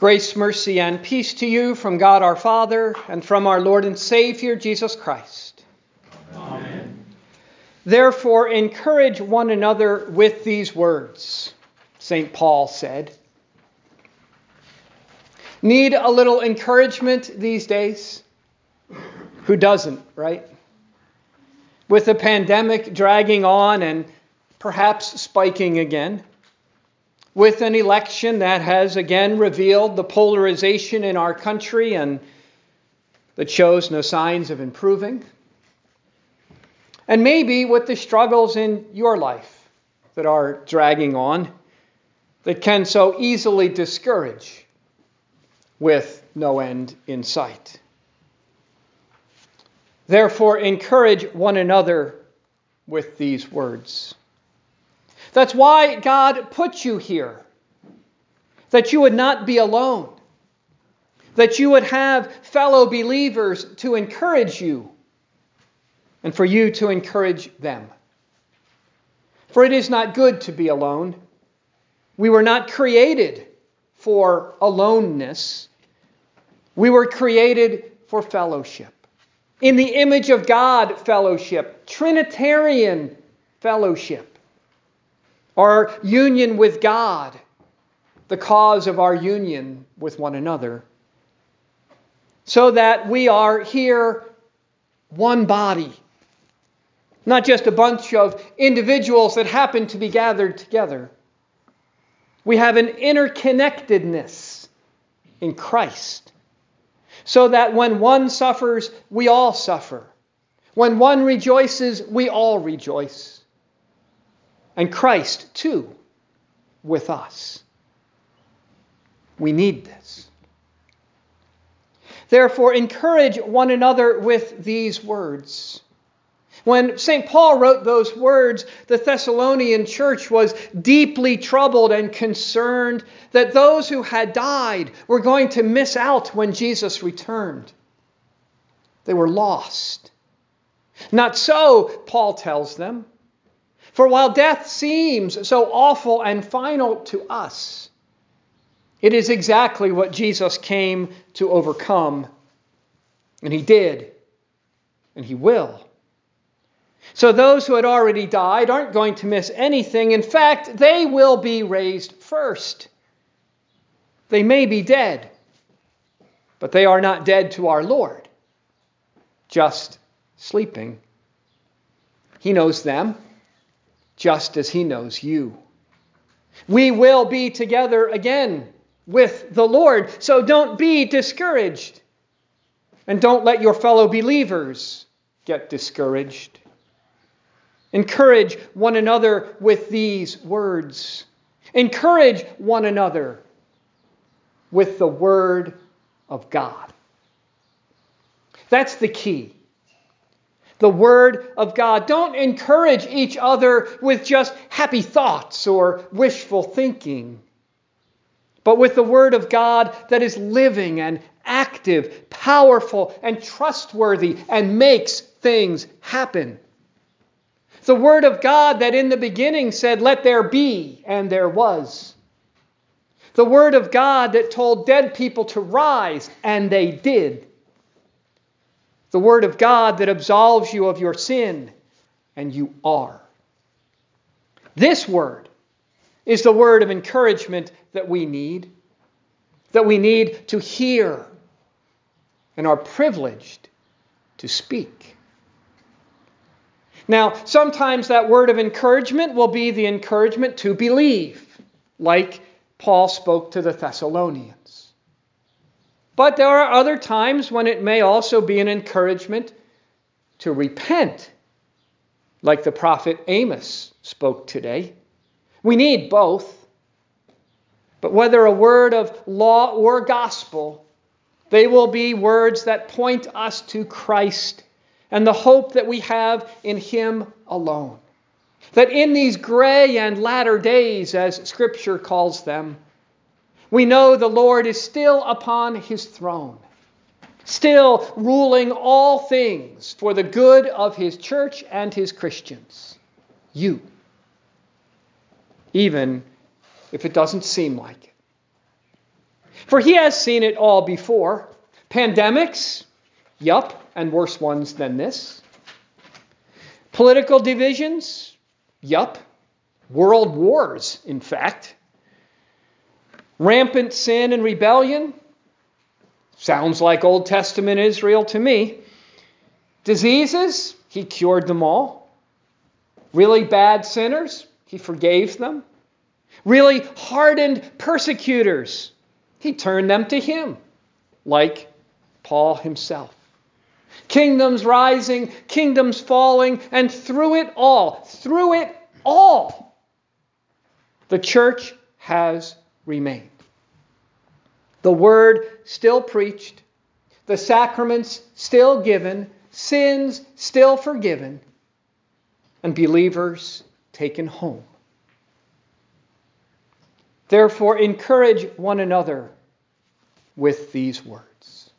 Grace, mercy, and peace to you from God our Father and from our Lord and Savior Jesus Christ. Amen. Therefore, encourage one another with these words, St. Paul said. Need a little encouragement these days? Who doesn't, right? With the pandemic dragging on and perhaps spiking again with an election that has again revealed the polarization in our country and that shows no signs of improving. And maybe with the struggles in your life that are dragging on, that can so easily discourage with no end in sight. Therefore, encourage one another with these words. That's why God put you here, that you would not be alone, that you would have fellow believers to encourage you, and for you to encourage them. For it is not good to be alone. We were not created for aloneness. We were created for fellowship. In the image of God, fellowship, Trinitarian fellowship our union with God, the cause of our union with one another, so that we are here one body, not just a bunch of individuals that happen to be gathered together. We have an interconnectedness in Christ, so that when one suffers, we all suffer. When one rejoices, we all rejoice and Christ too with us. We need this. Therefore, encourage one another with these words. When St. Paul wrote those words, the Thessalonian church was deeply troubled and concerned that those who had died were going to miss out when Jesus returned. They were lost. Not so, Paul tells them. For while death seems so awful and final to us, it is exactly what Jesus came to overcome. And he did, and he will. So those who had already died aren't going to miss anything. In fact, they will be raised first. They may be dead, but they are not dead to our Lord, just sleeping. He knows them just as He knows you. We will be together again with the Lord, so don't be discouraged. And don't let your fellow believers get discouraged. Encourage one another with these words. Encourage one another with the Word of God. That's the key the Word of God. Don't encourage each other with just happy thoughts or wishful thinking, but with the Word of God that is living and active, powerful and trustworthy and makes things happen. The Word of God that in the beginning said, Let there be, and there was. The Word of God that told dead people to rise, and they did the Word of God that absolves you of your sin, and you are. This Word is the word of encouragement that we need, that we need to hear, and are privileged to speak. Now, sometimes that word of encouragement will be the encouragement to believe, like Paul spoke to the Thessalonians. But there are other times when it may also be an encouragement to repent, like the prophet Amos spoke today. We need both. But whether a word of law or gospel, they will be words that point us to Christ and the hope that we have in Him alone. That in these gray and latter days, as Scripture calls them, we know the Lord is still upon his throne, still ruling all things for the good of his church and his Christians. You. Even if it doesn't seem like it. For he has seen it all before pandemics, yup, and worse ones than this. Political divisions, yup. World wars, in fact. Rampant sin and rebellion, sounds like Old Testament Israel to me. Diseases, he cured them all. Really bad sinners, he forgave them. Really hardened persecutors, he turned them to him, like Paul himself. Kingdoms rising, kingdoms falling, and through it all, through it all, the church has remained. The word still preached, the sacraments still given, sins still forgiven, and believers taken home. Therefore, encourage one another with these words.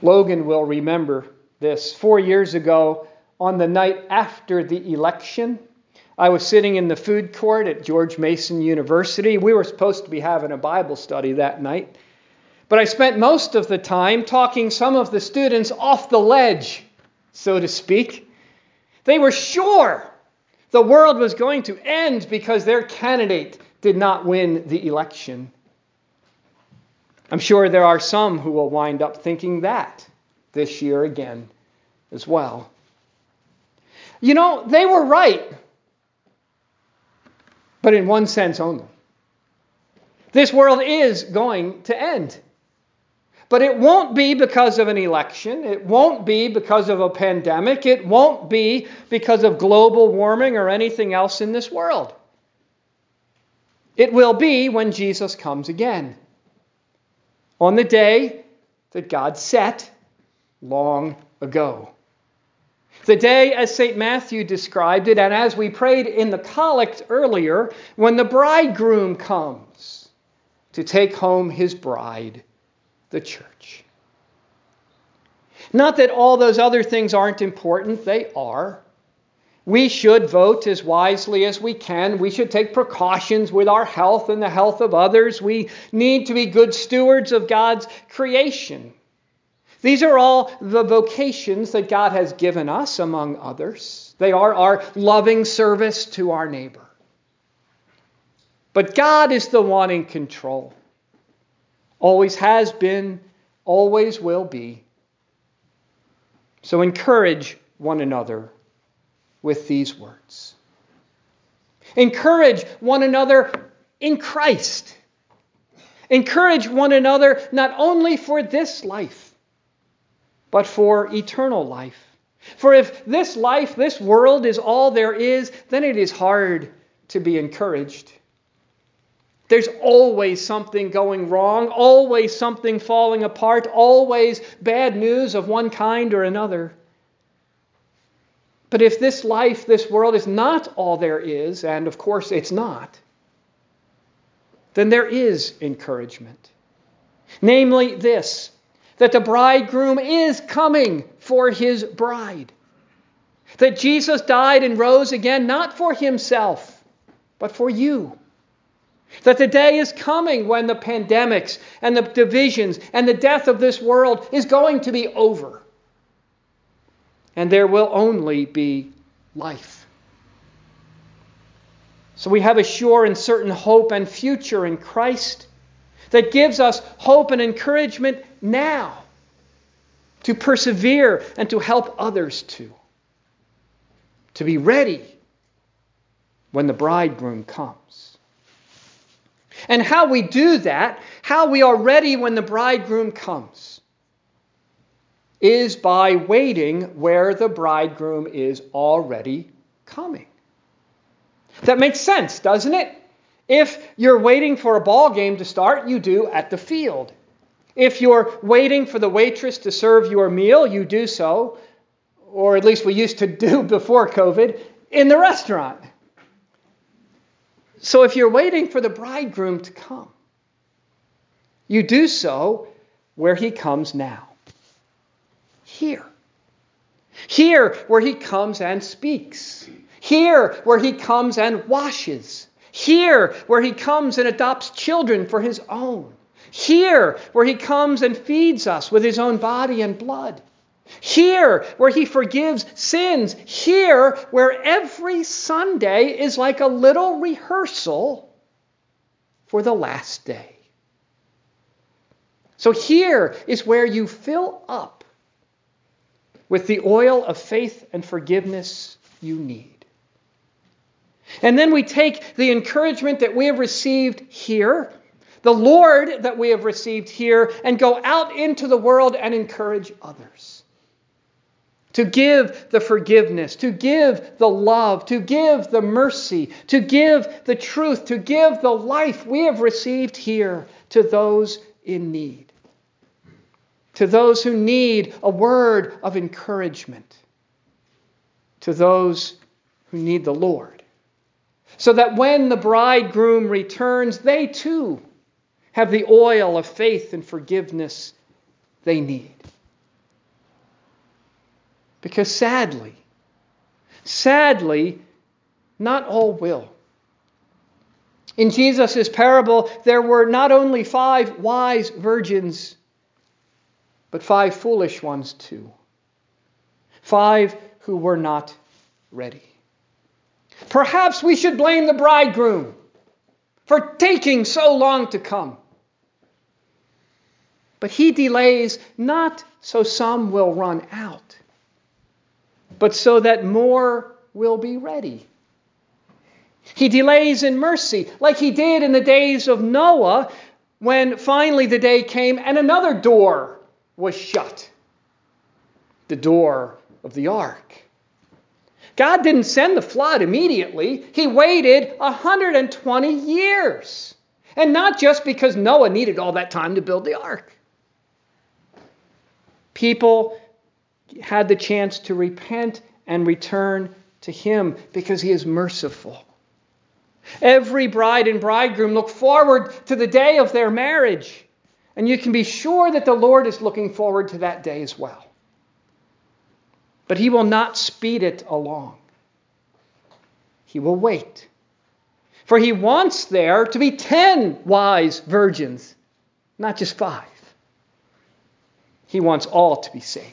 Logan will remember this. Four years ago, on the night after the election, I was sitting in the food court at George Mason University. We were supposed to be having a Bible study that night. But I spent most of the time talking some of the students off the ledge, so to speak. They were sure the world was going to end because their candidate did not win the election. I'm sure there are some who will wind up thinking that this year again as well. You know, they were right, but in one sense only. This world is going to end. But it won't be because of an election. It won't be because of a pandemic. It won't be because of global warming or anything else in this world. It will be when Jesus comes again. On the day that God set long ago. The day, as St. Matthew described it, and as we prayed in the collect earlier, when the bridegroom comes to take home his bride the church. Not that all those other things aren't important, they are. We should vote as wisely as we can. We should take precautions with our health and the health of others. We need to be good stewards of God's creation. These are all the vocations that God has given us, among others. They are our loving service to our neighbor. But God is the one in control always has been, always will be. So encourage one another with these words. Encourage one another in Christ. Encourage one another not only for this life, but for eternal life. For if this life, this world is all there is, then it is hard to be encouraged. There's always something going wrong, always something falling apart, always bad news of one kind or another. But if this life, this world is not all there is, and of course it's not, then there is encouragement. Namely, this that the bridegroom is coming for his bride. That Jesus died and rose again, not for himself, but for you. That the day is coming when the pandemics and the divisions and the death of this world is going to be over. And there will only be life. So we have a sure and certain hope and future in Christ that gives us hope and encouragement now to persevere and to help others to. To be ready when the bridegroom comes. And how we do that, how we are ready when the bridegroom comes, is by waiting where the bridegroom is already coming. That makes sense, doesn't it? If you're waiting for a ball game to start, you do at the field. If you're waiting for the waitress to serve your meal, you do so, or at least we used to do before COVID, in the restaurant. So if you're waiting for the bridegroom to come, you do so where he comes now. Here. Here where he comes and speaks. Here where he comes and washes. Here, where he comes and adopts children for his own. Here, where he comes and feeds us with his own body and blood. Here, where he forgives sins. Here, where every Sunday is like a little rehearsal for the last day. So here is where you fill up with the oil of faith and forgiveness you need. And then we take the encouragement that we have received here, the Lord that we have received here, and go out into the world and encourage others. To give the forgiveness, to give the love, to give the mercy, to give the truth, to give the life we have received here to those in need. To those who need a word of encouragement, to those who need the Lord, so that when the bridegroom returns, they too have the oil of faith and forgiveness they need. Because sadly, sadly, not all will. In Jesus' parable, there were not only five wise virgins but five foolish ones too. Five who were not ready. Perhaps we should blame the bridegroom for taking so long to come. But he delays not so some will run out, but so that more will be ready. He delays in mercy, like he did in the days of Noah, when finally the day came and another door was shut the door of the ark. God didn't send the flood immediately, He waited 120 years. And not just because Noah needed all that time to build the ark. People had the chance to repent and return to Him because He is merciful. Every bride and bridegroom look forward to the day of their marriage. And you can be sure that the Lord is looking forward to that day as well. But He will not speed it along, He will wait. For He wants there to be ten wise virgins, not just five. He wants all to be saved.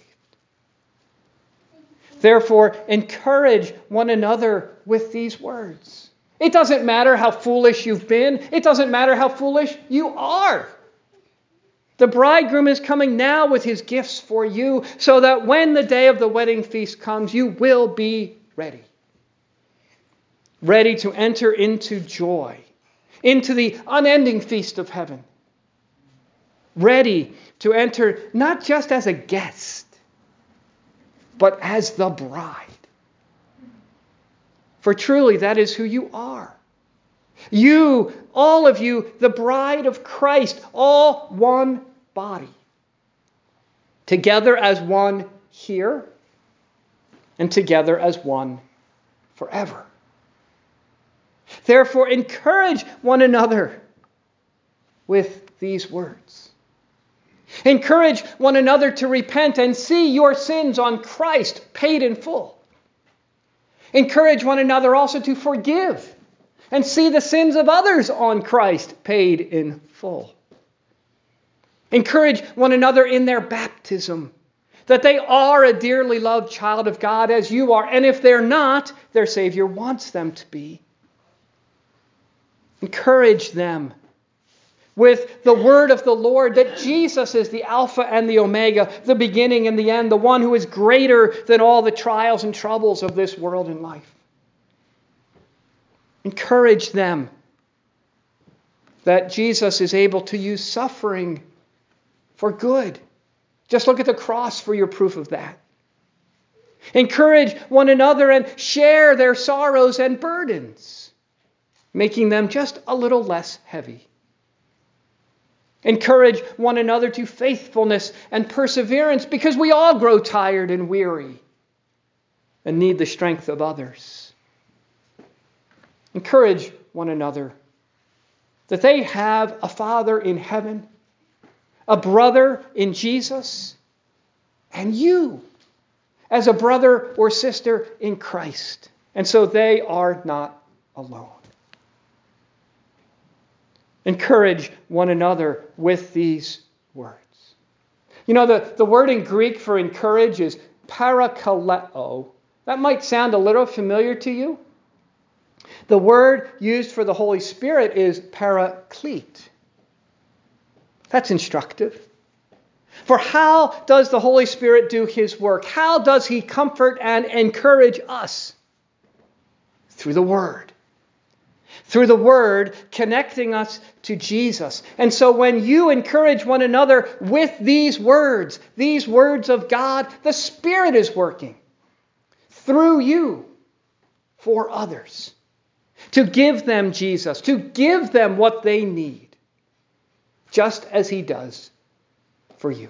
Therefore, encourage one another with these words. It doesn't matter how foolish you've been, it doesn't matter how foolish you are. The bridegroom is coming now with his gifts for you, so that when the day of the wedding feast comes, you will be ready. Ready to enter into joy, into the unending feast of heaven. Ready to enter not just as a guest, but as the bride. For truly, that is who you are. You, all of you, the bride of Christ, all one body. Together as one here, and together as one forever. Therefore, encourage one another with these words. Encourage one another to repent and see your sins on Christ paid in full. Encourage one another also to forgive and see the sins of others on Christ paid in full. Encourage one another in their baptism, that they are a dearly loved child of God as you are, and if they're not, their Savior wants them to be. Encourage them with the word of the Lord that Jesus is the Alpha and the Omega, the beginning and the end, the one who is greater than all the trials and troubles of this world and life. Encourage them that Jesus is able to use suffering for good. Just look at the cross for your proof of that. Encourage one another and share their sorrows and burdens, making them just a little less heavy. Encourage one another to faithfulness and perseverance because we all grow tired and weary and need the strength of others. Encourage one another that they have a Father in heaven a brother in Jesus, and you as a brother or sister in Christ. And so they are not alone. Encourage one another with these words. You know, the, the word in Greek for encourage is parakaleo. That might sound a little familiar to you. The word used for the Holy Spirit is paraclete. That's instructive. For how does the Holy Spirit do his work? How does he comfort and encourage us? Through the Word. Through the Word connecting us to Jesus. And so when you encourage one another with these words, these words of God, the Spirit is working through you for others to give them Jesus, to give them what they need, just as He does for you.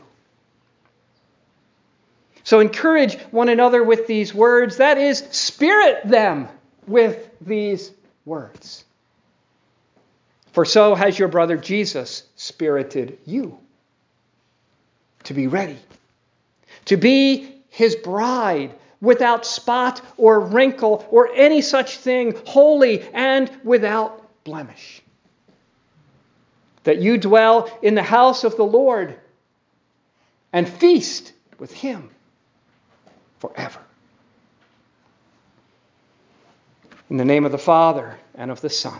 So encourage one another with these words. That is, spirit them with these words. For so has your brother Jesus spirited you to be ready, to be his bride without spot or wrinkle or any such thing, holy and without blemish. That you dwell in the house of the Lord and feast with him forever. In the name of the Father, and of the Son,